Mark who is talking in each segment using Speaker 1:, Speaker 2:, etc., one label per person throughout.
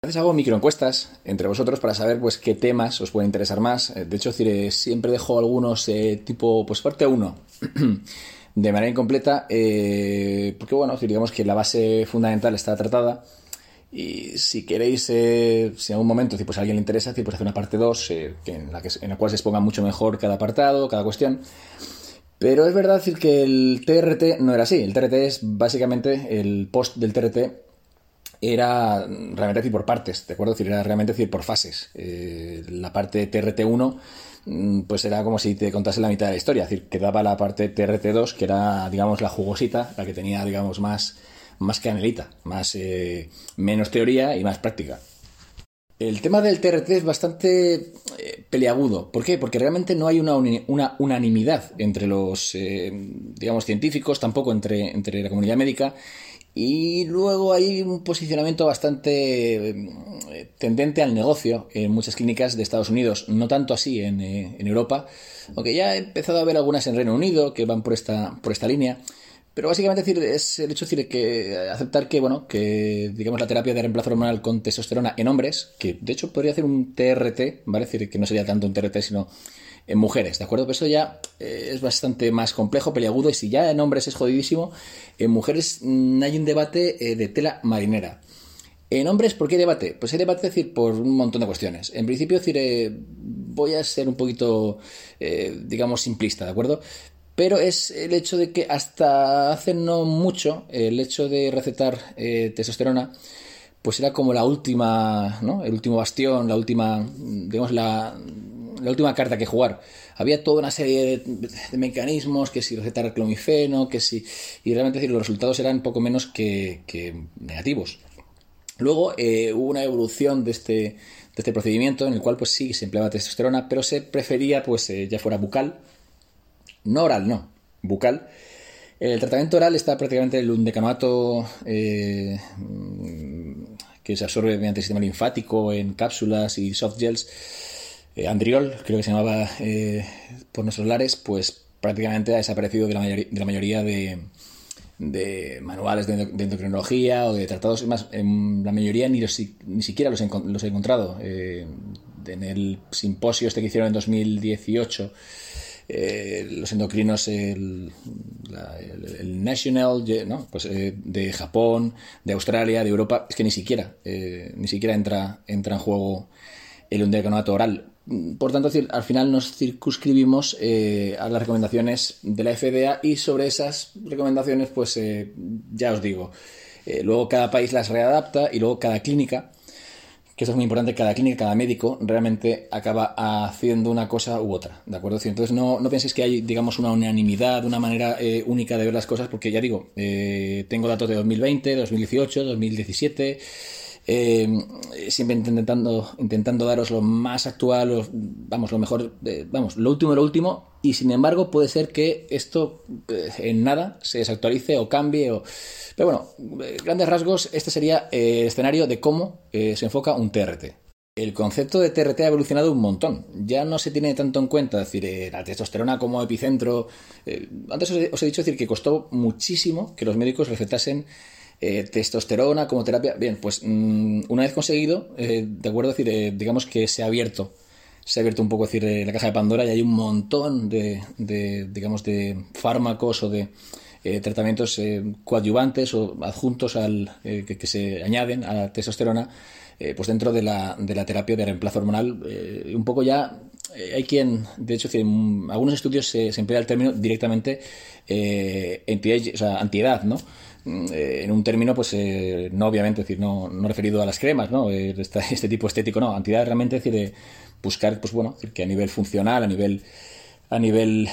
Speaker 1: A veces hago microencuestas entre vosotros para saber pues qué temas os pueden interesar más. De hecho, siempre dejo algunos eh, tipo, pues parte 1 de manera incompleta, eh, porque bueno, digamos que la base fundamental está tratada. Y si queréis, eh, si en algún momento pues a alguien le interesa, pues hacer una parte 2 en, la que, en la cual se exponga mucho mejor cada apartado, cada cuestión. Pero es verdad decir que el TRT no era así. El TRT es básicamente el post del TRT era realmente decir por partes, ¿de acuerdo? era realmente decir por fases. Eh, la parte TRT1 mm, pues era como si te contase la mitad de la historia, es decir, quedaba la parte TRT2 que era, digamos, la jugosita, la que tenía, digamos, más, más canelita, más, eh, menos teoría y más práctica. El tema del TRT es bastante eh, peleagudo. ¿Por qué? Porque realmente no hay una, una unanimidad entre los, digamos, científicos, tampoco entre, entre la comunidad médica y luego hay un posicionamiento bastante eh, tendente al negocio en muchas clínicas de Estados Unidos, no tanto así en, eh, Europa, aunque ya he empezado a ver algunas en Reino Unido que van por esta, por esta línea. Pero básicamente decir, es el hecho de decir que aceptar que, bueno, que digamos la terapia de reemplazo hormonal con testosterona en hombres, que de hecho podría hacer un TRT, ¿vale? Es decir, que no sería tanto un TRT, sino en mujeres, ¿de acuerdo? Pero eso ya eh, es bastante más complejo, peliagudo, y si ya en hombres es jodidísimo, en mujeres mm, hay un debate eh, de tela marinera. En hombres, ¿por qué debate? Pues hay debate, decir, por un montón de cuestiones. En principio, decir, eh, voy a ser un poquito, digamos, simplista, ¿de acuerdo? Pero es el hecho de que hasta hace no mucho, el hecho de recetar testosterona, pues era como la última, ¿no? El último bastión, la última, digamos, la, la última carta que jugar. Había toda una serie de, mecanismos, que si recetar clomifeno, que si... Y realmente decir, los resultados eran poco menos que, negativos. Luego eh, hubo una evolución de este, de este procedimiento en el cual pues sí se empleaba testosterona, pero se prefería pues eh, ya fuera bucal, no oral, no, bucal. El tratamiento oral está prácticamente el undecanoato eh, que se absorbe mediante el sistema linfático en cápsulas y soft gels eh, Andriol, creo que se llamaba eh, por nuestros lares, pues prácticamente ha desaparecido de la, mayoría de, manuales de, endocrinología o de tratados. más, en la mayoría ni, ni siquiera los he, encontrado. Eh, en el simposio este que hicieron en 2018, los endocrinos, el, National, pues, de Japón, de Australia, de Europa, es que ni siquiera, ni siquiera entra, entra en juego el endocrinato oral por tanto, al final nos circunscribimos eh, a las recomendaciones de la FDA y sobre esas recomendaciones, pues eh, ya os digo, eh, luego cada país las readapta y luego cada clínica, que eso es muy importante, cada clínica, cada médico realmente acaba haciendo una cosa u otra, ¿de acuerdo? Entonces no, no penséis que hay, digamos, una unanimidad, una manera única de ver las cosas, porque ya digo, tengo datos de 2020, 2018, 2017 eh, siempre intentando, intentando daros lo más actual, vamos, lo mejor, vamos, lo último lo último, y sin embargo puede ser que esto eh, en nada se desactualice o cambie, o... pero bueno, eh, grandes rasgos, este sería el escenario de cómo se enfoca un TRT. El concepto de TRT ha evolucionado un montón. Ya no se tiene tanto en cuenta, decir, la testosterona como epicentro. antes os he, dicho decir que costó muchísimo que los médicos recetasen eh, testosterona como terapia. Bien, pues mm, una vez conseguido, eh, de acuerdo, decir, eh, digamos que se ha abierto, se ha abierto un poco decir, la caja de Pandora y hay un montón de, digamos, de fármacos o de tratamientos coadyuvantes o adjuntos al que, se añaden a la testosterona, pues dentro de la, de la terapia de reemplazo hormonal, un poco ya hay quien, de hecho, en algunos estudios se, emplea el término directamente eh, anti o sea, antiedad, ¿no? Mm, eh, en un término, pues, eh, no obviamente, decir, no, no, referido a las cremas, ¿no? Eh, este, este, tipo estético, no. Antiedad realmente, decir, de buscar, pues bueno, que a nivel funcional, a nivel, a nivel,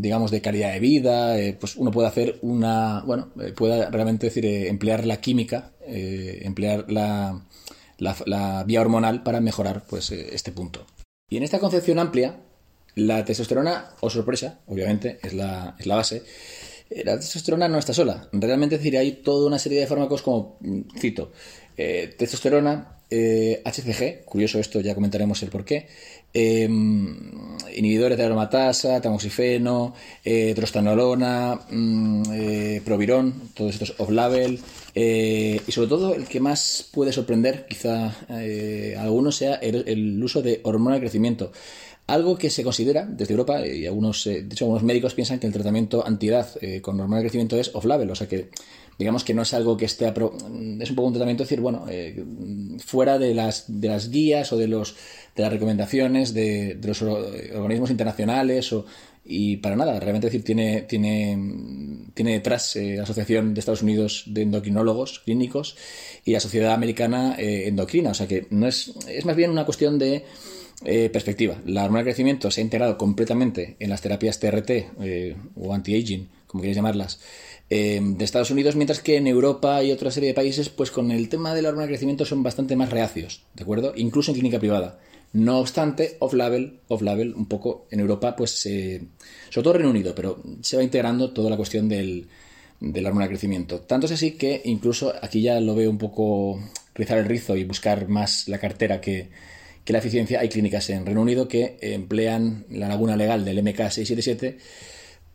Speaker 1: digamos, de calidad de vida, pues uno puede hacer una, bueno, pueda realmente, decir, emplear la química, emplear la, la, la, vía hormonal para mejorar, pues, este punto. Y en esta concepción amplia, la testosterona, o sorpresa, obviamente, es la, es la base, eh, la testosterona no está sola. Realmente decir, hay toda una serie de fármacos como, mm, cito, eh, testosterona, HCG, curioso esto, ya comentaremos el porqué, inhibidores de aromatasa, tamoxifeno, trostanolona, mm, provirón, todos estos off-label, y sobre todo el que más puede sorprender, quizá a algunos, sea el, uso de hormona de crecimiento. Algo que se considera desde Europa, y algunos, de hecho, algunos médicos piensan que el tratamiento antiedad con hormona de crecimiento es off-label, o sea que digamos que no es algo que esté... Es un poco un tratamiento decir, bueno, eh, fuera de las, de las guías o de, los, de las recomendaciones de, los organismos internacionales o, y para nada, realmente decir, tiene, tiene, tiene detrás eh, la Asociación de Estados Unidos de Endocrinólogos Clínicos y la Sociedad Americana eh, Endocrina, o sea que no es, es más bien una cuestión de... perspectiva. La hormona de crecimiento se ha integrado completamente en las terapias TRT o anti-aging, como queréis llamarlas, eh, de Estados Unidos, mientras que en Europa y otra serie de países, pues con el tema de la hormona de crecimiento son bastante más reacios, ¿de acuerdo? Incluso en clínica privada. No obstante, off-label, off-label, un poco en Europa, pues sobre todo Reino Unido, pero se va integrando toda la cuestión del, hormona de crecimiento. Tanto es así que incluso aquí ya lo veo un poco rizar el rizo y buscar más la cartera que, que la eficiencia. Hay clínicas en Reino Unido que emplean la laguna legal del MK677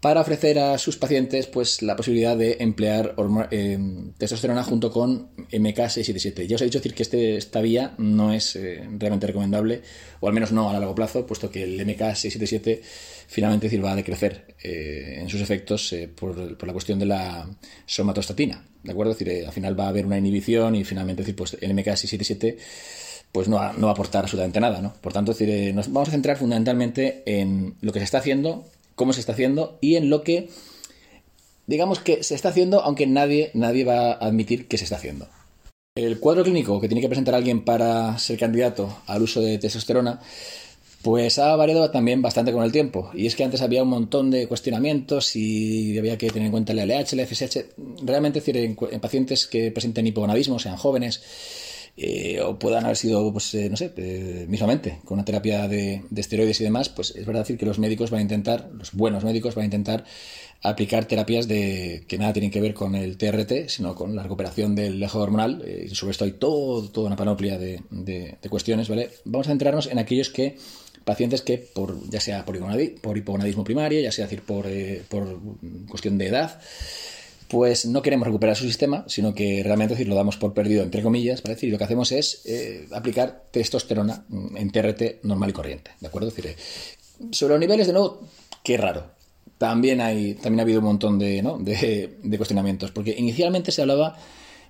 Speaker 1: para ofrecer a sus pacientes pues, la posibilidad de emplear eh, testosterona junto con MK677. Ya os he dicho decir que este, esta vía no es eh, realmente recomendable, o al menos no a largo plazo, puesto que el MK677 finalmente va a decrecer eh, en sus efectos por, por, la cuestión de la somatostatina. ¿De acuerdo? Es decir, al final va a haber una inhibición y finalmente decir, pues, el MK677 pues no va, no va, a aportar absolutamente nada. ¿no? Por tanto, decir, nos vamos a centrar fundamentalmente en lo que se está haciendo cómo se está haciendo y en lo que, digamos que se está haciendo, aunque nadie, nadie va a admitir que se está haciendo. El cuadro clínico que tiene que presentar alguien para ser candidato al uso de testosterona, pues ha variado también bastante con el tiempo. Y es que antes había un montón de cuestionamientos y había que tener en cuenta el LH, el FSH. Realmente, decir, en, pacientes que presenten hipogonadismo, sean jóvenes, eh, o puedan haber sido, pues, eh, no sé, eh, mismamente, con una terapia de, esteroides y demás, pues es verdad decir que los médicos van a intentar, los buenos médicos van a intentar aplicar terapias de que nada tienen que ver con el TRT, sino con la recuperación del eje hormonal. y sobre esto hay todo, toda una panoplia de, cuestiones, ¿vale? Vamos a centrarnos en aquellos que pacientes que, por, ya sea por, hipogonadismo primario, ya sea decir por, por cuestión de edad, pues no queremos recuperar su sistema, sino que realmente decir, lo damos por perdido, entre comillas, ¿vale? y lo que hacemos es eh, aplicar testosterona en TRT normal y corriente, ¿de acuerdo? decir, eh, sobre los niveles, de nuevo, qué raro. También, hay, también ha habido un montón de, ¿no? de, cuestionamientos, porque inicialmente se hablaba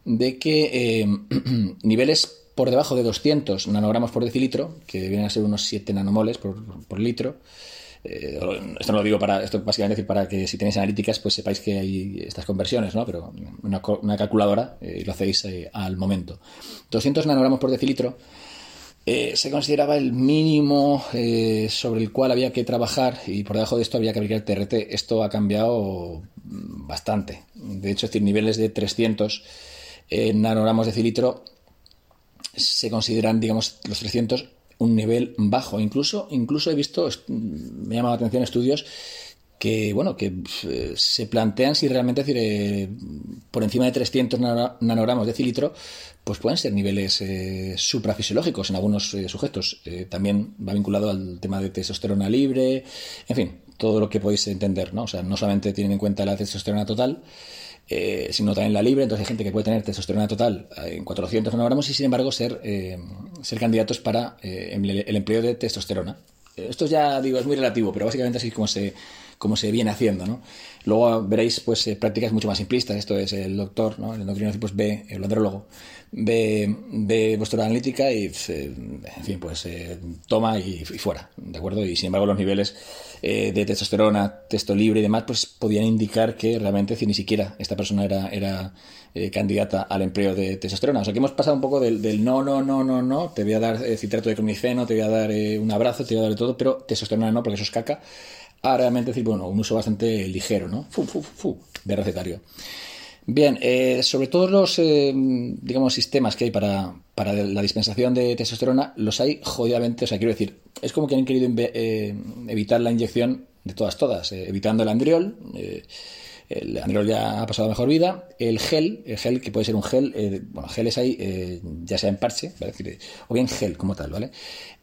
Speaker 1: de que eh, niveles por debajo de 200 nanogramos por decilitro, que vienen a ser unos 7 nanomoles por litro, eh, esto no lo digo para, esto básicamente decir para que si tenéis analíticas, pues sepáis que hay estas conversiones, ¿no? Pero una, calculadora eh, lo hacéis eh, al momento. 200 nanogramos por decilitro se consideraba el mínimo sobre el cual había que trabajar y por debajo de esto había que aplicar TRT. Esto ha cambiado bastante. De hecho, es decir, niveles de 300 nanogramos de decilitro se consideran, digamos, los 300 un nivel bajo. Incluso, incluso he visto, me llama la atención estudios que bueno que eh, se plantean si realmente decir, eh, por encima de 300 nanogramos de cilitro pues pueden ser niveles eh, suprafisiológicos en algunos sujetos también va vinculado al tema de testosterona libre en fin todo lo que podéis entender no o sea no solamente tienen en cuenta la testosterona total eh, sino también la libre. Entonces hay gente que puede tener testosterona total eh, en 400 nanogramos y sin embargo ser, eh, ser candidatos para el empleo de testosterona. Esto ya digo es muy relativo, pero básicamente así es como se, como se viene haciendo. ¿no? Luego veréis pues prácticas mucho más simplistas. Esto es el doctor, ¿no? el endocrino pues ve, el andrólogo, ve, ve vuestra analítica y en fin, pues toma y, fuera, ¿de acuerdo? Y sin embargo los niveles eh, de testosterona, testo libre y demás, pues podían indicar que realmente si ni siquiera esta persona era, era eh, candidata al empleo de testosterona. O sea que hemos pasado un poco del, no, no, no, no, no, te voy a dar eh, citrato de clomifeno, te voy a dar un abrazo, te voy a dar todo, pero testosterona no, porque eso es caca. A realmente decir, bueno, un uso bastante ligero, ¿no? Fu, fu, fu, de recetario. Bien, eh, sobre todos los, eh, digamos, sistemas que hay para, para, la dispensación de testosterona, los hay jodidamente, o sea, quiero decir, es como que han querido eh, evitar la inyección de todas, todas, evitando el andriol, el Androl ya ha pasado mejor vida. El gel, el gel que puede ser un gel, bueno, geles hay, ya sea en parche, decir, o bien gel como tal, ¿vale?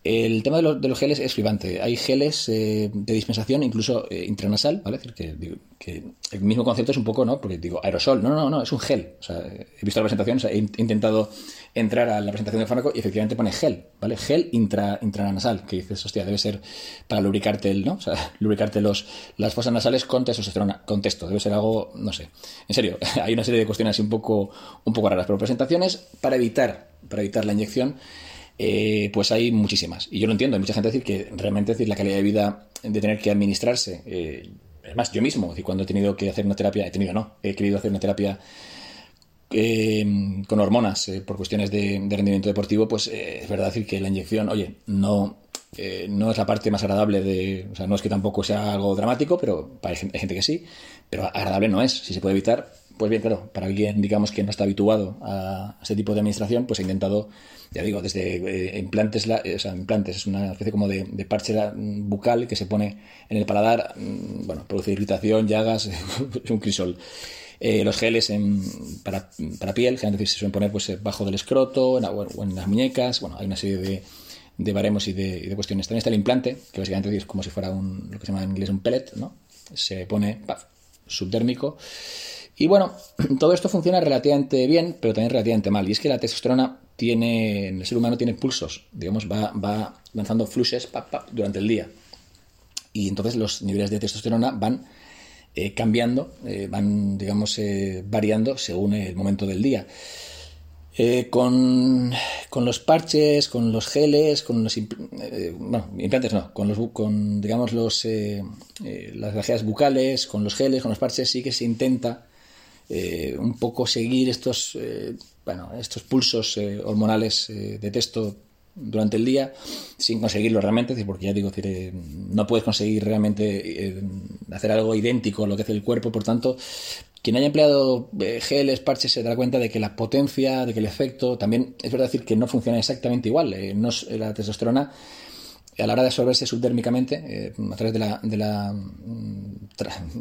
Speaker 1: El tema de los, de los geles es flipante. Hay geles eh, de dispensación, incluso intranasal, ¿vale? Es que, el mismo concepto es un poco, ¿no? Porque digo, aerosol, no, no, no, es un gel. He visto la presentación, he intentado entrar a la presentación del fármaco y efectivamente pone gel, ¿vale? Gel intra, intranasal, que dices, hostia, debe ser para lubricarte ¿no? Lubricarte los, las fosas nasales con testosterona, con testo, debe ser algo, no sé. En serio, hay una serie de cuestiones así un poco, un poco raras, pero presentaciones para evitar, para evitar la inyección, eh, pues hay muchísimas. Y yo lo entiendo, hay mucha gente decir que realmente decir la calidad de vida de tener que administrarse, eh, es más, yo mismo, decir, cuando he tenido que hacer una terapia, he tenido no, he querido hacer una terapia eh, con hormonas por cuestiones de, rendimiento deportivo, pues es verdad decir que la inyección, oye, no, no es la parte más agradable de. O sea, no es que tampoco sea algo dramático, pero hay gente que sí. Pero agradable no es. Si se puede evitar, pues bien, claro, para alguien, digamos, que no está habituado a ese tipo de administración, pues ha intentado, ya digo, desde eh, implantes, eh, o sea, implantes, es una especie como de, parche bucal que se pone en el paladar, mm, bueno, produce irritación, llagas, es un crisol. Eh, los geles en, para, para piel, generalmente se suelen poner pues, bajo del escroto en, o en las muñecas, bueno, hay una serie de, baremos y de, cuestiones. También está el implante, que básicamente es como si fuera un, lo que se llama en inglés un pellet, ¿no? Se pone subdérmico. Y bueno, todo esto funciona relativamente bien, pero también relativamente mal. Y es que la testosterona tiene, en el ser humano tiene pulsos, digamos, va, va lanzando flushes durante el día. Y entonces los niveles de testosterona van eh, cambiando, eh, van, digamos, eh, variando según el momento del día. Eh, con, los parches, con los geles, con los eh, implantes no, con los con digamos los las grajeas bucales, con los geles, con los parches sí que se intenta un poco seguir estos bueno, estos pulsos hormonales de texto durante el día sin conseguirlo realmente, porque ya digo, no puedes conseguir realmente hacer algo idéntico a lo que hace el cuerpo, por tanto, quien haya empleado eh, geles, parches, se dará cuenta de que la potencia, de que el efecto, también es verdad decir que no funciona exactamente igual. Eh, la testosterona a la hora de absorberse subdérmicamente, eh, a través de la, de la mm,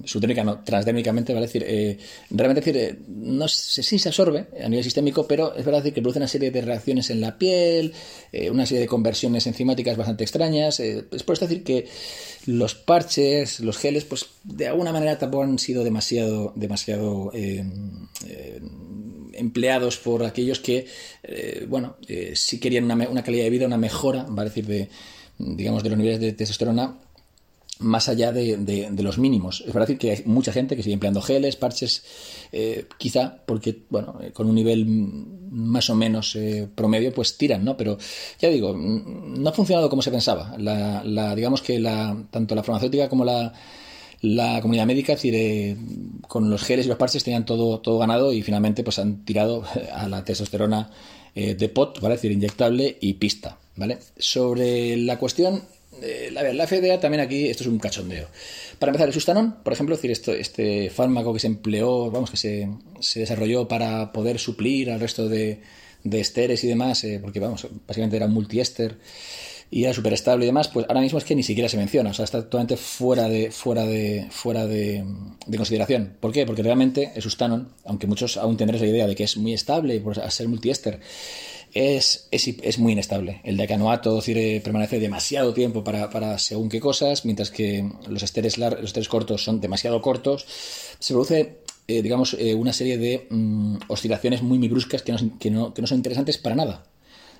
Speaker 1: subdérmica, no, transdérmicamente, vale decir, eh, realmente decir, eh, no sé si se absorbe a nivel sistémico, pero es verdad que produce una serie de reacciones en la piel, una serie de conversiones enzimáticas bastante extrañas. es por esto decir que los parches, los geles, pues de alguna manera tampoco han sido demasiado, demasiado empleados por aquellos que, bueno, sí querían una, calidad de vida, una mejora, vale decir, de digamos, de los niveles de testosterona más allá de, los mínimos. Es verdad que hay mucha gente que sigue empleando geles, parches, eh, quizá porque, bueno, eh, con un nivel más o menos eh, promedio, pues tiran, ¿no? Pero ya digo, no ha funcionado como se pensaba. La, digamos que la, tanto la farmacéutica como la, la comunidad médica, es decir, con los geles y los parches tenían todo, todo ganado y finalmente pues han tirado a la testosterona de pot, ¿vale? Es decir, inyectable y pista. ¿vale? Sobre la cuestión, eh, la FDA también aquí, esto es un cachondeo. Para empezar, el sustanón, por ejemplo, decir, esto, este fármaco que se empleó, vamos, que se, se desarrolló para poder suplir al resto de, de esteres y demás, eh, porque, vamos, básicamente era multiéster y era súper estable y demás, pues ahora mismo es que ni siquiera se menciona, o sea, está totalmente fuera de, fuera de, fuera de, de consideración. ¿Por qué? Porque realmente el sustanon, aunque muchos aún tendréis la idea de que es muy estable por ser multiéster, es, es, muy inestable. El decanoato permanece demasiado tiempo para, según qué cosas, mientras que los esteres, los esteres cortos son demasiado cortos. Se produce, eh, digamos, eh, una serie de mm, oscilaciones muy, muy bruscas que no, que, no, que no son interesantes para nada.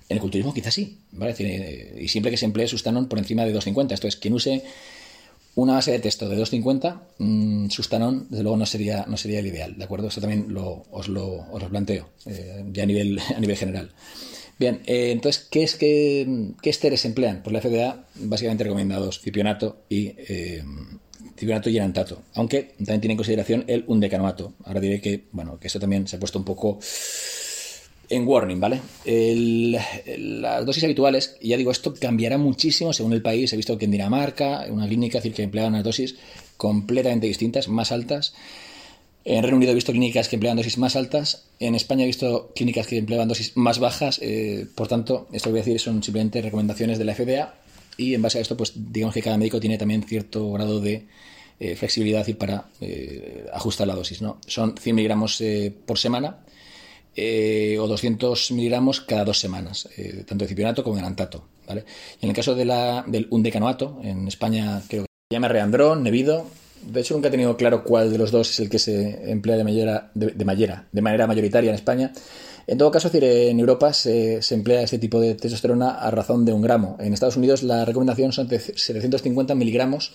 Speaker 1: En el culturismo quizás sí, ¿vale? Eh, y siempre que se emplee sustanon por encima de 250. Esto es, quien use una base de texto de 250, mmm, Sustanon, desde luego, no sería, no sería el ideal, ¿de acuerdo? Eso también lo, os, lo, os lo planteo, ya a nivel, a nivel general. Bien, eh, entonces, ¿qué, es que, ¿qué esteres emplean? Pues la FDA, básicamente recomendados cipionato y eh, y enantato, aunque también tiene en consideración el undecanoato. Ahora diré que, bueno, que eso también se ha puesto un poco en warning, ¿vale? las dosis habituales, ya digo, esto cambiará muchísimo según el país. He visto que en Dinamarca, una clínica, decir, que empleaban unas dosis completamente distintas, más altas. En Reino Unido he visto clínicas que emplean dosis más altas. En España he visto clínicas que empleaban dosis más bajas. Eh, por tanto, esto que voy a decir son simplemente recomendaciones de la FDA. Y en base a esto, pues digamos que cada médico tiene también cierto grado de flexibilidad y para ajustar la dosis. ¿no? Son 100 miligramos por semana o 200 miligramos cada dos semanas, tanto de cipionato como de antato. ¿vale? Y en el caso de la, del undecanoato, en España creo que se llama Reandrón, Nevido, de hecho, nunca he tenido claro cuál de los dos es el que se emplea de, manera, de, de manera mayoritaria en España. En todo caso, en Europa se, emplea este tipo de testosterona a razón de un gramo. En Estados Unidos la recomendación son de 750 miligramos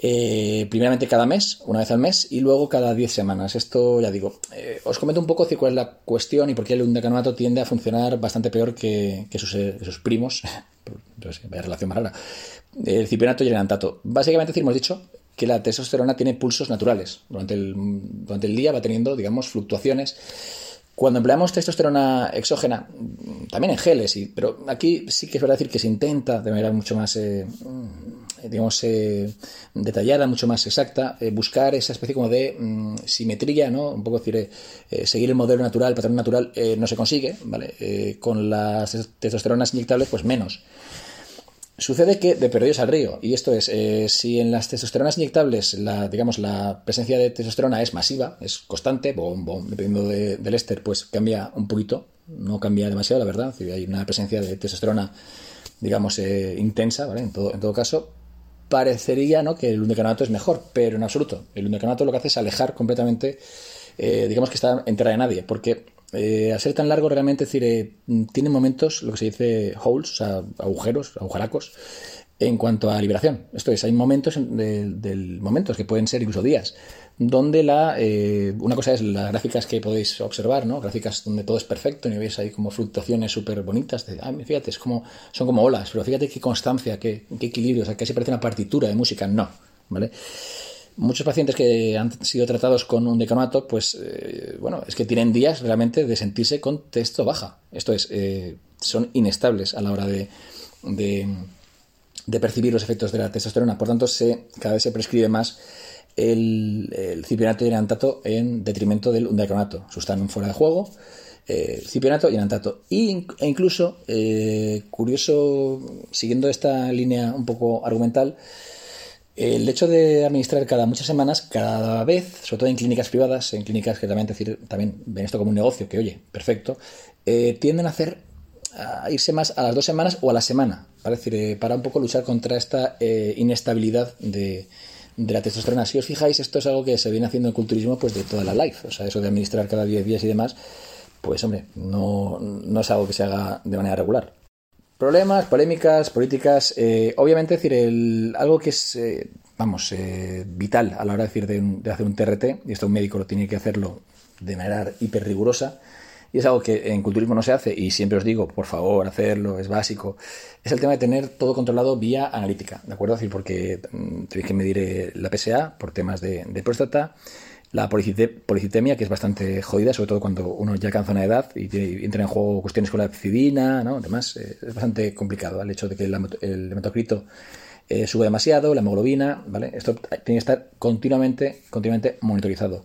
Speaker 1: eh, primeramente cada mes, una vez al mes, y luego cada 10 semanas. Esto ya digo, eh, os comento un poco cuál es la cuestión y por qué el undecanoato tiende a funcionar bastante peor que, sus, eh, primos. vaya relación más rara. El cipionato y el antato. Básicamente, hemos dicho que la testosterona tiene pulsos naturales. Durante el, durante el día va teniendo, digamos, fluctuaciones. Cuando empleamos testosterona exógena, también en geles, pero aquí sí que es verdad decir que se intenta de manera mucho más, eh, digamos, eh, detallada, mucho más exacta, eh, buscar esa especie como de mm, simetría, ¿no? Un poco decir, seguir el modelo natural, el patrón natural, no se consigue, ¿vale? con las testosteronas inyectables, pues menos. Sucede que de perdidos al río, y esto es, eh, si en las testosteronas inyectables, la, digamos, la presencia de testosterona es masiva, es constante, bom, dependiendo del éster, pues cambia un poquito, no cambia demasiado, la verdad, si hay una presencia de testosterona, digamos, eh, intensa, ¿vale? En todo, caso, parecería ¿no? que el undecanoato es mejor, pero en absoluto. El undecanoato lo que hace es alejar completamente, eh, digamos que está en de nadie, porque eh, ser tan largo, realmente decir, eh, tiene momentos, lo que se dice holes, o sea, agujeros, agujeracos, en cuanto a liberación. Esto es, hay momentos del momentos que pueden ser incluso días, donde la eh, una cosa es las gráficas que podéis observar, ¿no? Gráficas donde todo es perfecto y veis ahí como fluctuaciones súper bonitas. De, ah, fíjate, es como, son como olas, pero fíjate qué constancia, qué, qué equilibrio, o sea, casi parece una partitura de música. No, ¿vale? Muchos pacientes que han sido tratados con un decanoato, pues eh, bueno, es que tienen días realmente de sentirse con testo baja. Esto es, eh, son inestables a la hora de, de, percibir los efectos de la testosterona. Por tanto, se, cada vez se prescribe más el, el cipionato y el antato en detrimento del undecanoato. Están fuera de juego. Eh, cipionato y el antato. e incluso, curioso, siguiendo esta línea un poco argumental, el hecho de administrar cada muchas semanas, cada vez, sobre todo en clínicas privadas, en clínicas que también, decir, también ven esto como un negocio, que oye, perfecto, eh, tienden a hacer a irse más a las dos semanas o a la semana, para, decir, eh, para un poco luchar contra esta eh, inestabilidad de, la testosterona. Si os fijáis, esto es algo que se viene haciendo en culturismo pues de toda la life, o sea, eso de administrar cada 10 días y demás, pues hombre, no, no es algo que se haga de manera regular. Problemas, polémicas, políticas. Eh, obviamente, decir, el, algo que es, eh, vamos, eh, vital a la hora de, decir, de, hacer un TRT, y esto un médico lo tiene que hacerlo de manera hiper rigurosa, y es algo que en culturismo no se hace, y siempre os digo, por favor, hacerlo, es básico, es el tema de tener todo controlado vía analítica, ¿de acuerdo? Es decir, porque mm, tenéis que medir la PSA por temas de, de próstata, la policitemia, que es bastante jodida, sobre todo cuando uno ya alcanza una edad y, entra en juego cuestiones con la epsidina, ¿no? Además, eh, es bastante complicado el hecho de que el, hematocrito eh, sube demasiado, la hemoglobina, ¿vale? Esto tiene que estar continuamente, continuamente monitorizado.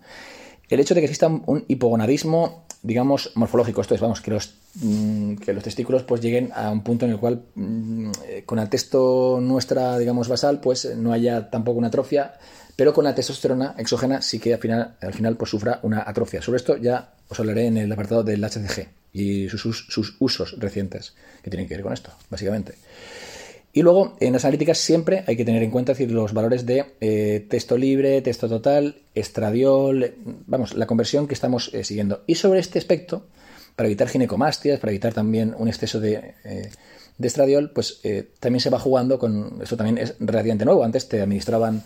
Speaker 1: El hecho de que exista un hipogonadismo, digamos, morfológico, esto es, vamos, que los, mm, que los testículos pues lleguen a un punto en el cual mm, eh, con el texto nuestra, digamos, basal, pues no haya tampoco una atrofia, pero con la testosterona exógena sí que al final, al final pues sufra una atrofia. Sobre esto ya os hablaré en el apartado del HCG y sus, sus usos recientes que tienen que ver con esto, básicamente. Y luego, en las analíticas siempre hay que tener en cuenta decir, los valores de eh, texto libre, texto total, estradiol, vamos, la conversión que estamos eh, siguiendo. Y sobre este aspecto, para evitar ginecomastias, para evitar también un exceso de, eh, de estradiol, pues también se va jugando con, esto también es relativamente nuevo, antes te administraban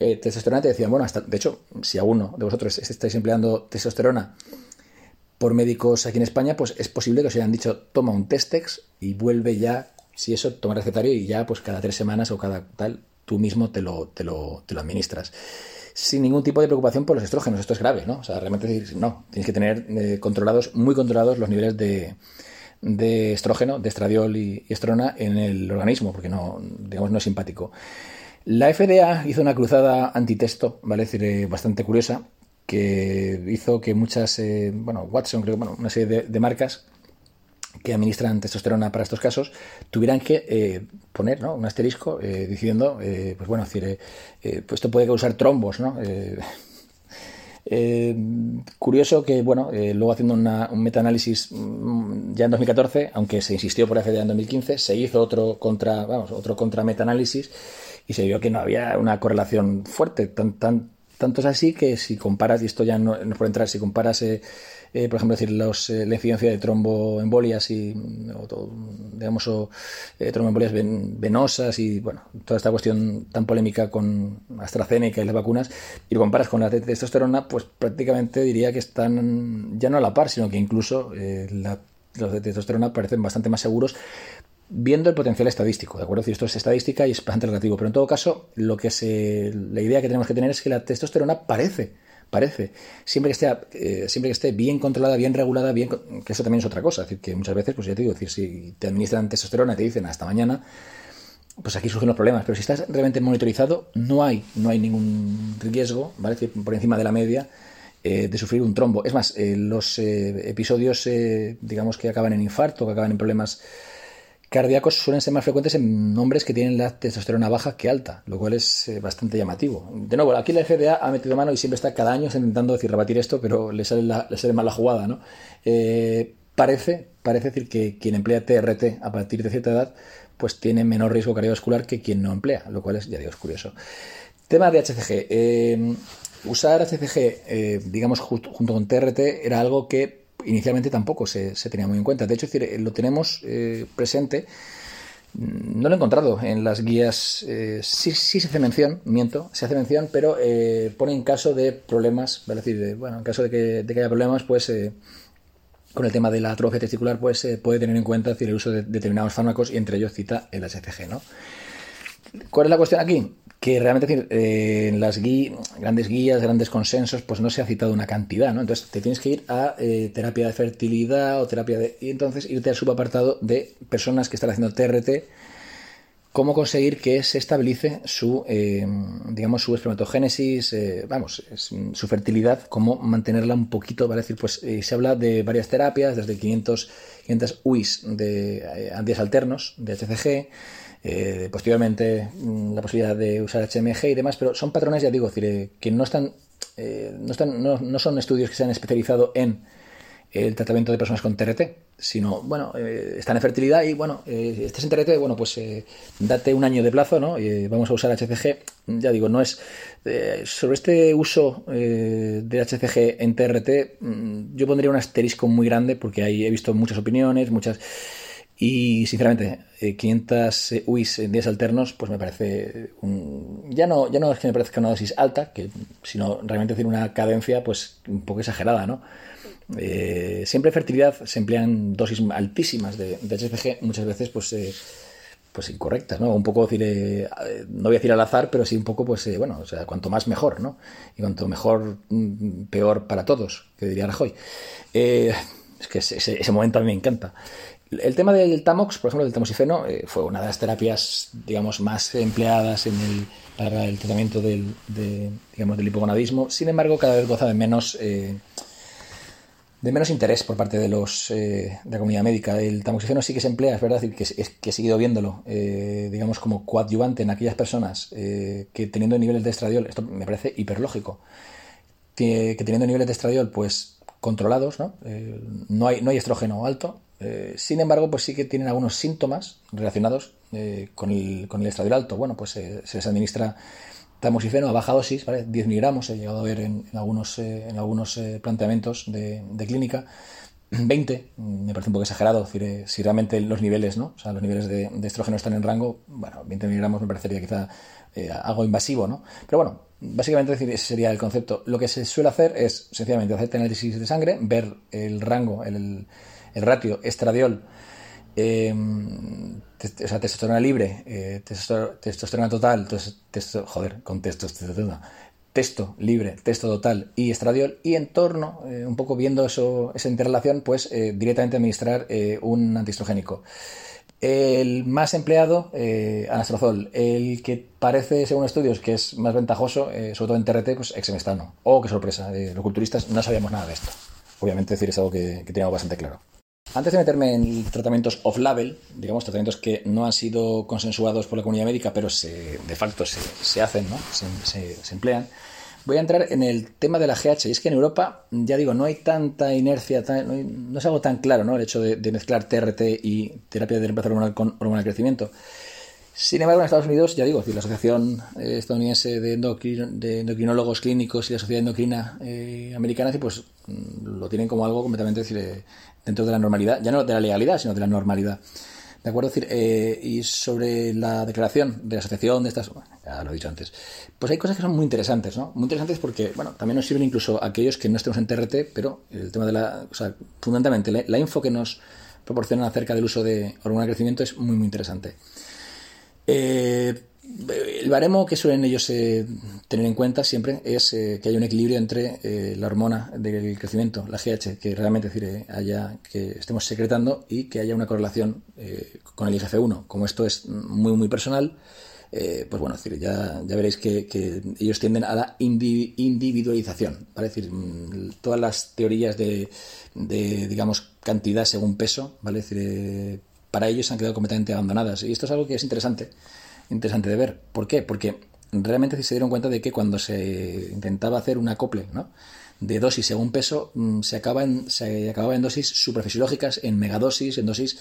Speaker 1: eh, testosterona te decían, bueno, hasta, de hecho, si a uno de vosotros estáis empleando testosterona por médicos aquí en España, pues es posible que os hayan dicho, toma un Testex y vuelve ya, si eso, toma recetario y ya pues cada tres semanas o cada tal, tú mismo te lo, te lo, te lo administras. Sin ningún tipo de preocupación por los estrógenos, esto es grave, ¿no? O sea, realmente no, tienes que tener eh, controlados, muy controlados los niveles de, de estrógeno, de estradiol y, y estrona en el organismo, porque no, digamos, no es simpático. La FDA hizo una cruzada antitexto, ¿vale? Es decir, eh, bastante curiosa, que hizo que muchas, eh, bueno, Watson, creo, bueno, una serie de, marcas que administran testosterona para estos casos tuvieran que eh, poner ¿no? un asterisco eh, diciendo, eh, pues bueno, decir, pues esto puede causar trombos, ¿no? curioso que, bueno, luego haciendo un metaanálisis mm, ya en 2014, aunque se insistió por FDA en 2015, se hizo otro contra, vamos, otro contra metaanálisis y se vio que no había una correlación fuerte. Tan, tan, tanto es así que si comparas, y esto ya no, no puede entrar, si comparas eh, por ejemplo, decir los, eh, la incidencia de tromboembolias y, digamos, eh, tromboembolias venosas y, bueno, toda esta cuestión tan polémica con AstraZeneca y las vacunas, y lo comparas con la testosterona, pues prácticamente diría que están ya no a la par, sino que incluso los de testosterona parecen bastante más seguros viendo el potencial estadístico, ¿de acuerdo? Si esto es estadística y es bastante relativo, pero en todo caso, lo que se, la idea que tenemos que tener es que la testosterona parece parece. Siempre que esté, eh, siempre que esté bien controlada, bien regulada, bien, que eso también es otra cosa. Es decir, que muchas veces, pues ya te digo, decir, si te administran testosterona y te dicen hasta mañana, pues aquí surgen los problemas. Pero si estás realmente monitorizado, no hay, no hay ningún riesgo, ¿vale? por encima de la media. Eh, de sufrir un trombo. Es más, eh, los episodios, digamos, que acaban en infarto, que acaban en problemas cardíacos suelen ser más frecuentes en hombres que tienen la testosterona baja que alta, lo cual es eh, bastante llamativo. De nuevo, aquí la FDA ha metido mano y siempre está cada año intentando decir, rebatir esto, pero le sale, le sale mal la jugada, ¿no? Eh, parece, parece decir que quien emplea TRT a partir de cierta edad, pues tiene menor riesgo cardiovascular que quien no emplea, lo cual es, ya digo, es curioso. Tema de HCG. Eh, usar HCG, digamos, junto con TRT, era algo que inicialmente tampoco se, tenía muy en cuenta. De hecho, lo tenemos eh, presente. No lo he encontrado en las guías. Eh, sí, sí, se hace mención, miento, se hace mención, pero eh, pone en caso de problemas, bueno, en caso de que, haya problemas, pues con el tema de la atrofia testicular, pues se puede tener en cuenta el uso de determinados fármacos y entre ellos cita el HCG. ¿Cuál es la cuestión aquí? Que realmente eh, en las grandes guías, grandes consensos, pues no se ha citado una cantidad, ¿no? Entonces te tienes que ir a eh, terapia de fertilidad o terapia de... Y entonces irte al subapartado de personas que están haciendo TRT, cómo conseguir que se estabilice su, eh, digamos, su espermatogénesis, vamos, su fertilidad, cómo mantenerla un poquito, ¿vale? decir, pues se habla de varias terapias, desde 500, 500 UIs de días alternos, de HCG, eh, posteriormente mm, la posibilidad de usar HMG y demás, pero son patrones, ya digo, eh, que no están, eh, no, están no, son estudios que se han especializado en el tratamiento de personas con TRT, sino, bueno, están en fertilidad y, bueno, estás en TRT, bueno, pues date un año de plazo, ¿no? vamos a usar HCG, ya digo, no es... sobre este uso de HCG en TRT, mm, yo pondría un asterisco muy grande porque ahí he visto muchas opiniones, muchas y sinceramente, 500 eh, UIs en días alternos, pues me parece un, ya no ya no es que me parezca una dosis alta, que sino realmente tiene una cadencia pues un poco exagerada, ¿no? Eh, siempre en fertilidad se emplean dosis altísimas de, de HCG, muchas veces pues eh, pues incorrectas, ¿no? Un poco decir, no voy a decir al azar, pero sí un poco, pues bueno, o sea, cuanto más mejor, ¿no? Y cuanto mejor, mm, peor para todos, que diría Rajoy. es que ese, ese, momento a mí me encanta. El tema del Tamox, por ejemplo, del tamoxifeno, eh, fue una de las terapias, digamos, más empleadas en el, para el tratamiento del, digamos, del hipogonadismo. Sin embargo, cada vez goza de menos, eh, de menos interés por parte de, los, eh, de la comunidad médica. El tamoxifeno sí que se emplea, es verdad, que, que he seguido viéndolo, digamos, como coadyuvante en aquellas personas que teniendo niveles de estradiol, esto me parece hiperlógico, que, teniendo niveles de estradiol, pues controlados, ¿no? no, hay, no hay estrógeno alto, eh, sin embargo, pues sí que tienen algunos síntomas relacionados eh, con, el, con el estradiol alto. Bueno, pues eh, se les administra tamoxifeno a baja dosis, 10 miligramos, he llegado a ver en, algunos, en algunos planteamientos de, clínica. 20, me parece un poco exagerado, decir, si realmente los niveles, ¿no? O sea, los niveles de, estrógeno están en rango, bueno, 20 miligramos me parecería quizá algo invasivo, ¿no? Pero bueno, básicamente ese sería el concepto. Lo que se suele hacer es sencillamente hacer análisis de sangre, ver el rango, el ratio estradiol, eh, o sea, testosterona libre, eh, testosterona total, joder, con testosterona, testo libre, testo total y estradiol, y en torno, eh, un poco viendo eso, esa interrelación, pues directamente administrar un antiestrogénico. El más empleado, anastrozol. El que parece, según estudios, que es más ventajoso, sobre todo en TRT, pues exemestano. Oh, qué sorpresa, los culturistas no sabíamos nada de esto. Obviamente decir es algo que, que teníamos bastante claro. Antes de meterme en tratamientos off-label, digamos, tratamientos que no han sido consensuados por la comunidad médica, pero de facto se, hacen, ¿no? Se, emplean, voy a entrar en el tema de la GH. Y es que en Europa, ya digo, no hay tanta inercia, no, es algo tan claro, ¿no? El hecho de, mezclar TRT y terapia de reemplazo hormonal con hormona de crecimiento. Sin embargo, en Estados Unidos, ya digo, la Asociación eh, Estadounidense de, de, Endocrinólogos Clínicos y la Sociedad Endocrina eh, Americana, pues mm, lo tienen como algo completamente decir, eh, dentro de la normalidad, ya no de la legalidad, sino de la normalidad. ¿De acuerdo? decir, y sobre la declaración de la asociación de estas, ya lo he dicho antes, pues hay cosas que son muy interesantes, ¿no? Muy interesantes porque, bueno, también nos sirven incluso aquellos que no estemos en TRT, pero el tema de la, o sea, fundamentalmente, la, info que nos proporcionan acerca del uso de hormona de crecimiento es muy, muy interesante. Eh, el baremo que suelen ellos eh, tener en cuenta siempre es eh, que haya un equilibrio entre la hormona del crecimiento, la GH, que realmente decir, haya, que estemos secretando y que haya una correlación con el IGF-1. Como esto es muy, muy personal, pues bueno, decir, ya, ya veréis que, ellos tienden a la individualización. ¿vale? decir, mm, todas las teorías de, de, digamos, cantidad según peso, ¿vale? para ellos han quedado completamente abandonadas. Y esto es algo que es interesante, interesante de ver. ¿Por qué? Porque realmente se dieron cuenta de que cuando se intentaba hacer un acople de dosis según peso, mm, se, acaba se acababa en dosis superfisiológicas, en megadosis, en dosis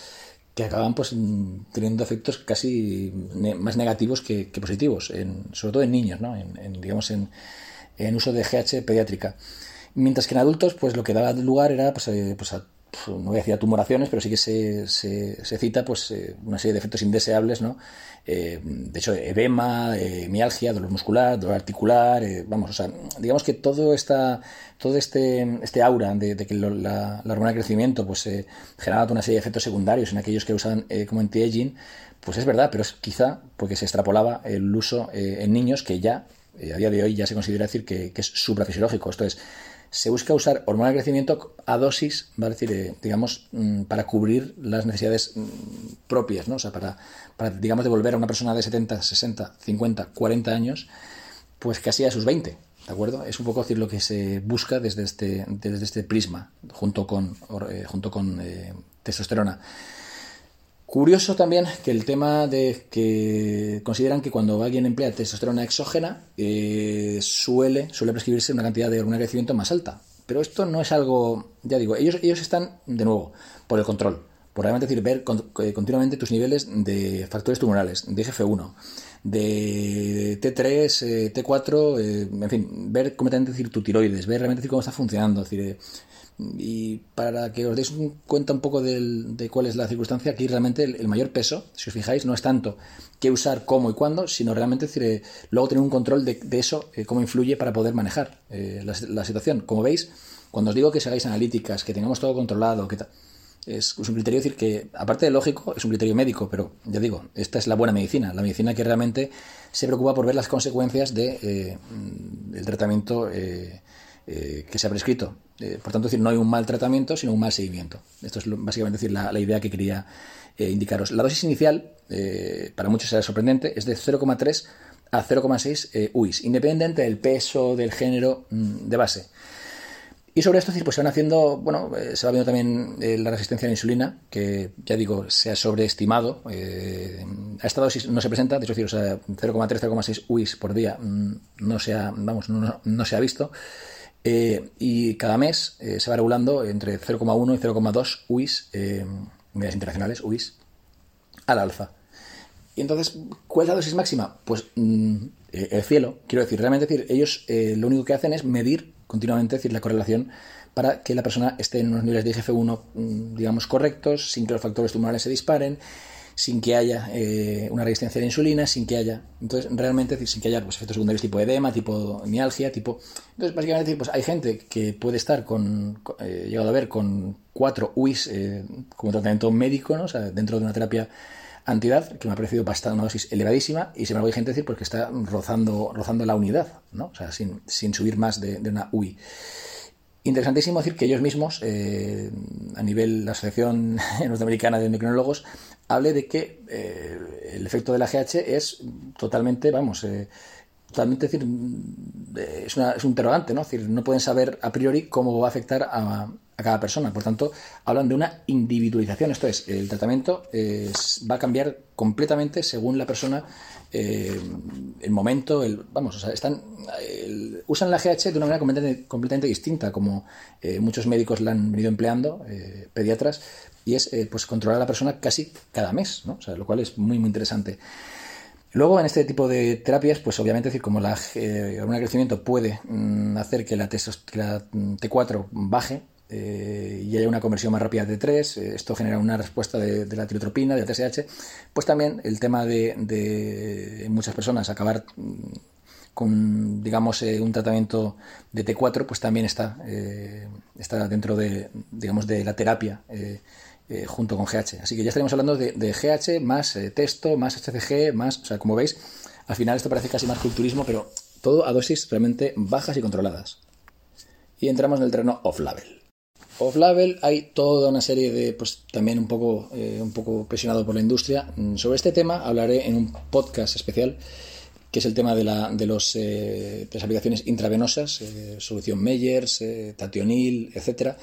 Speaker 1: que acaban pues mm, teniendo efectos casi más negativos que, positivos, en, sobre todo en niños, ¿no? en, digamos en, uso de GH pediátrica. Mientras que en adultos, pues lo que daba lugar era pues, eh, pues a no voy a decir tumoraciones, pero sí que se, se, cita pues eh, una serie de efectos indeseables, ¿no? Eh, de hecho, edema, eh, mialgia, dolor muscular, dolor articular, vamos, o sea, digamos que todo esta, todo este, este aura de, que la, hormona de crecimiento pues generaba una serie de efectos secundarios en aquellos que usaban como anti-aging, pues es verdad, pero es quizá porque se extrapolaba el uso en niños que ya, a día de hoy, ya se considera decir que, que es suprafisiológico, esto es, se busca usar hormona de crecimiento a dosis, ¿vale? decir, eh, digamos, mm, para cubrir las necesidades mm, propias, ¿no? O sea, para, para, digamos, devolver a una persona de 70, 60, 50, 40 años, pues casi a sus 20, ¿de acuerdo? Es un poco decir lo que se busca desde este, desde este prisma, junto con, eh, junto con eh, testosterona. Curioso también que el tema de que consideran que cuando alguien emplea testosterona exógena eh, suele, suele prescribirse una cantidad de hormona de crecimiento más alta. Pero esto no es algo, ya digo, ellos, ellos están, de nuevo, por el control. Por realmente decir, ver eh, continuamente tus niveles de factores tumorales, de IGF-1, de T3, T4, en fin, ver completamente decir tu tiroides, ver realmente decir cómo está funcionando, decir, y para que os deis cuenta un poco de cuál es la circunstancia, aquí realmente el, mayor peso, si os fijáis, no es tanto qué usar, cómo y cuándo, sino realmente decir, eh, luego tener un control de, eso, eh, cómo influye para poder manejar eh, la, situación. Como veis, cuando os digo que hagáis analíticas, que tengamos todo controlado, que es, un criterio decir que, aparte de lógico, es un criterio médico, pero ya digo, esta es la buena medicina, la medicina que realmente se preocupa por ver las consecuencias del de, tratamiento que se ha prescrito. Eh, por tanto, decir, no hay un mal tratamiento, sino un mal seguimiento. Esto es básicamente decir, la, idea que quería eh, indicaros. La dosis inicial, eh, para muchos será sorprendente, es de 0,3 a 0,6 UIs, independiente del peso, del género mm, de base. Y sobre esto, pues se van haciendo, bueno, se va viendo también la resistencia a la insulina, que ya digo, se ha sobreestimado. a esta dosis no se presenta, hecho, decir, o sea, 0,3, 0,6 UIs por día mm, no se ha, vamos, no se ha visto. Eh, y cada mes eh, se va regulando entre 0,1 y 0,2 UIs, eh, unidades internacionales, UIs, al alza. Y entonces, ¿cuál es la dosis máxima? Pues mm, el cielo. Quiero decir, realmente decir, ellos lo único que hacen es medir continuamente decir, la correlación para que la persona esté en unos niveles de IGF-1, mm, digamos, correctos, sin que los factores tumorales se disparen, sin que haya eh, una resistencia a la insulina, sin que haya, entonces realmente sin que haya pues, efectos secundarios tipo edema, tipo mialgia, tipo... Entonces básicamente pues, hay gente que puede estar con, eh, llegado a ver con cuatro UIs eh, como tratamiento médico, ¿no? o sea, dentro de una terapia antidad, que me ha parecido bastante una dosis elevadísima, y sin embargo hay gente decir pues, que está rozando, rozando la unidad, ¿no? o sea, sin, sin subir más de, una UI. Interesantísimo decir que ellos mismos, eh, a nivel de la Asociación Norteamericana de Endocrinólogos, hable de que eh, el efecto de la GH es totalmente, vamos, eh, totalmente decir, es, una, es, un interrogante, ¿no? Es decir, no pueden saber a priori cómo va a afectar a, a cada persona. Por tanto, hablan de una individualización. Esto es, el tratamiento va a cambiar completamente según la persona, eh, el momento, vamos, o sea, están, usan la GH de una manera completamente, distinta, como eh, muchos médicos la han venido empleando, eh, pediatras, y es pues controlar a la persona casi cada mes, ¿no? o sea, lo cual es muy, muy interesante. Luego, en este tipo de terapias, pues obviamente, decir, como la hormona de crecimiento puede mm, hacer que la, T4 baje eh, y haya una conversión más rápida de T3, eh, esto genera una respuesta de, la tirotropina, de TSH, pues también el tema de, muchas personas acabar mm, con, digamos, eh, un tratamiento de T4, pues también está, está dentro de, digamos, de la terapia junto con GH. Así que ya estaríamos hablando de, GH más texto, más HCG, más... O sea, como veis, al final esto parece casi más culturismo, pero todo a dosis realmente bajas y controladas. Y entramos en el terreno off-label. Off-label hay toda una serie de, pues también un poco, eh, un poco presionado por la industria. Mm, sobre este tema hablaré en un podcast especial que es el tema de, la, de, los, las aplicaciones intravenosas, solución Meyers, Tationil, etcétera,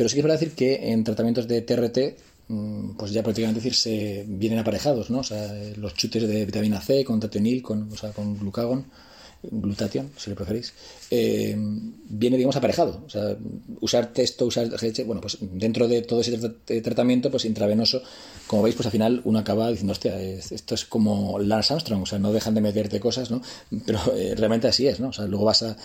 Speaker 1: pero sí que es verdad decir que en tratamientos de TRT, mm, pues ya prácticamente decir, se vienen aparejados, ¿no? O sea, los chutes de vitamina C con tationil, con, o sea, con glucagon glutatión, si lo preferís, eh, viene, digamos, aparejado. O sea, usar texto, usar GH, bueno, pues dentro de todo ese tratamiento, pues intravenoso, como veis, pues al final uno acaba diciendo, hostia, esto es como Lance Armstrong, o sea, no dejan de meterte cosas, ¿no? Pero eh, realmente así es, ¿no? O sea, luego vas a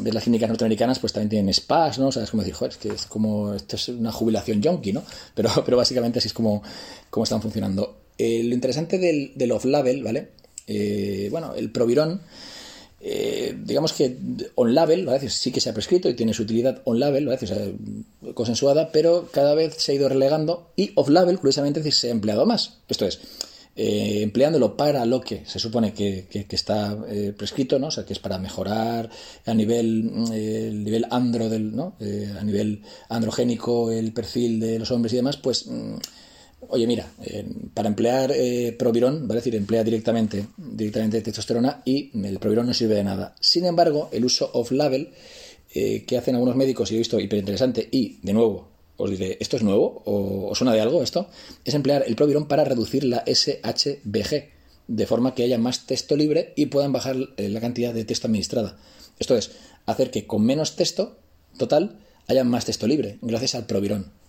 Speaker 1: ver las clínicas norteamericanas, pues también tienen spas, ¿no? O sea, es como decir, joder, es que es como, esto es una jubilación yonki, ¿no? Pero, pero básicamente así es como, como están funcionando. Eh, lo interesante del, del off-label, ¿vale? bueno, el Provirón eh, digamos que on-label, ¿vale? sí que se ha prescrito y tiene su utilidad on-label, ¿vale? o sea, consensuada, pero cada vez se ha ido relegando y off-label, curiosamente, se ha empleado más. Esto es, eh, empleándolo para lo que se supone que, está eh, prescrito, ¿no? O sea, que es para mejorar a nivel, el nivel andro del, a nivel androgénico el perfil de los hombres y demás, pues mm, oye, mira, para emplear eh, Provirón, ¿vale? decir, emplea directamente, directamente testosterona y el Provirón no sirve de nada. Sin embargo, el uso off-label eh, que hacen algunos médicos, y he visto hiper interesante, y de nuevo, os diré, ¿esto es nuevo? ¿O, suena de algo esto? Es emplear el Provirón para reducir la SHBG, de forma que haya más texto libre y puedan bajar eh, la cantidad de texto administrada. Esto es, hacer que con menos texto total haya más texto libre, gracias al Provirón.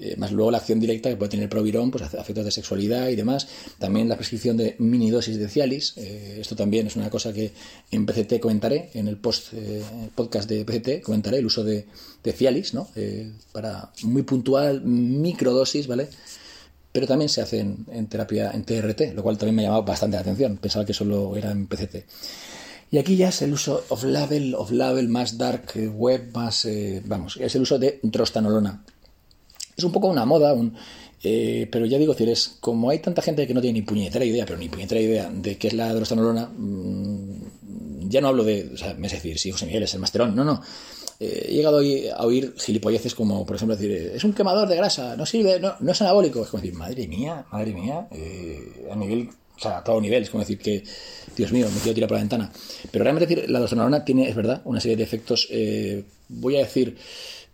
Speaker 1: Eh, más luego la acción directa que puede tener Provirón, pues efectos de sexualidad y demás. También la prescripción de mini dosis de Cialis. Eh, esto también es una cosa que en PCT comentaré, en el post eh, podcast de PCT comentaré el uso de, Cialis, ¿no? para muy puntual, microdosis, ¿vale? Pero también se hace en, terapia en TRT, lo cual también me ha llamado bastante la atención. Pensaba que solo era en PCT. Y aquí ya es el uso off-label, off-label más dark web, más, vamos, es el uso de drostanolona es un poco una moda, un, eh, pero ya digo, es como hay tanta gente que no tiene ni puñetera idea, pero ni puñetera idea de qué es la drostanolona, mmm, ya no hablo de, o sea, me es decir, si José Miguel es el masterón, no, no. Eh, he llegado a oír gilipolleces como, por ejemplo, decir, es un quemador de grasa, no sirve, no, no es anabólico. Es como decir, madre mía, madre mía, eh, a nivel, o sea, a todo nivel, es como decir que, Dios mío, me quiero tirar por la ventana. Pero realmente decir, la drostanolona tiene, es verdad, una serie de efectos, voy a decir,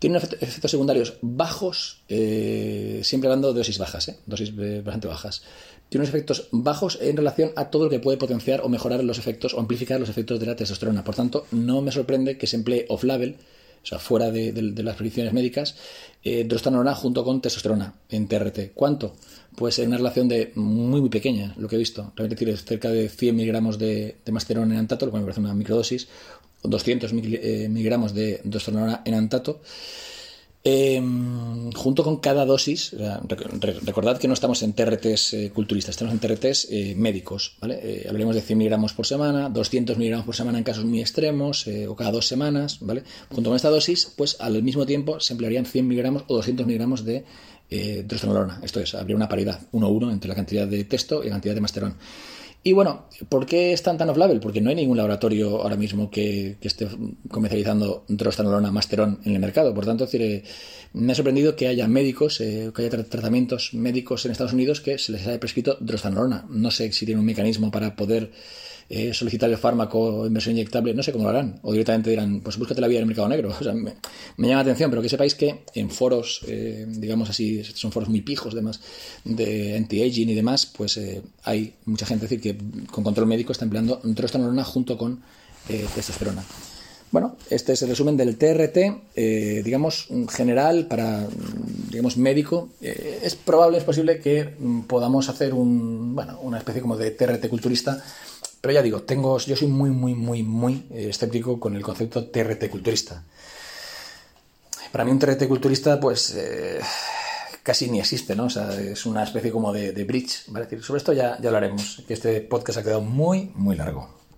Speaker 1: tiene efectos secundarios bajos, eh, siempre hablando de dosis bajas, ¿eh? dosis bastante bajas. Tiene unos efectos bajos en relación a todo lo que puede potenciar o mejorar los efectos o amplificar los efectos de la testosterona. Por tanto, no me sorprende que se emplee off-label, o sea, fuera de, las predicciones médicas, eh, drostanolona junto con testosterona en TRT. ¿Cuánto? Pues en una relación de muy, muy pequeña, lo que he visto. Realmente decir, cerca de 100 miligramos de, de masterona en antato, lo cual me parece una microdosis, 200 eh, miligramos de testosterona en antato. Em, junto con cada dosis, recordad que no estamos en TRTs eh, culturistas, estamos en TRTs eh, médicos, ¿vale? hablaremos de 100 miligramos por semana, 200 miligramos por semana en casos muy extremos, o cada dos semanas, ¿vale? Junto con esta dosis, pues al mismo tiempo se emplearían 100 miligramos o 200 miligramos de eh, Esto es, habría una paridad 1-1 entre la cantidad de testo y la cantidad de masterón. Y bueno, ¿por qué están tan off-label? Porque no hay ningún laboratorio ahora mismo que, esté comercializando drostanolona masterón en el mercado. Por tanto, me ha sorprendido que haya médicos, eh, que haya tratamientos médicos en Estados Unidos que se les haya prescrito drostanolona. No sé si tiene un mecanismo para poder eh, solicitar el fármaco en versión inyectable, no sé cómo lo harán. O directamente dirán, pues búscate la vía en el mercado negro. O sea, me, llama la atención, pero que sepáis que en foros, eh, digamos así, son foros muy pijos, demás, de anti-aging y demás, pues eh, hay mucha gente decir que con control médico está empleando testosterona junto con testosterona. Bueno, este es el resumen del TRT, digamos, general para, digamos, médico. es probable, es posible que mm, podamos hacer un, bueno, una especie como de TRT culturista pero ya digo, tengo, yo soy muy, muy, muy, muy eh, escéptico con el concepto TRT culturista. Para mí un TRT culturista, pues eh, casi ni existe, ¿no? O sea, es una especie como de, bridge, ¿vale? Sobre esto ya, ya hablaremos, que este podcast ha quedado muy, muy largo.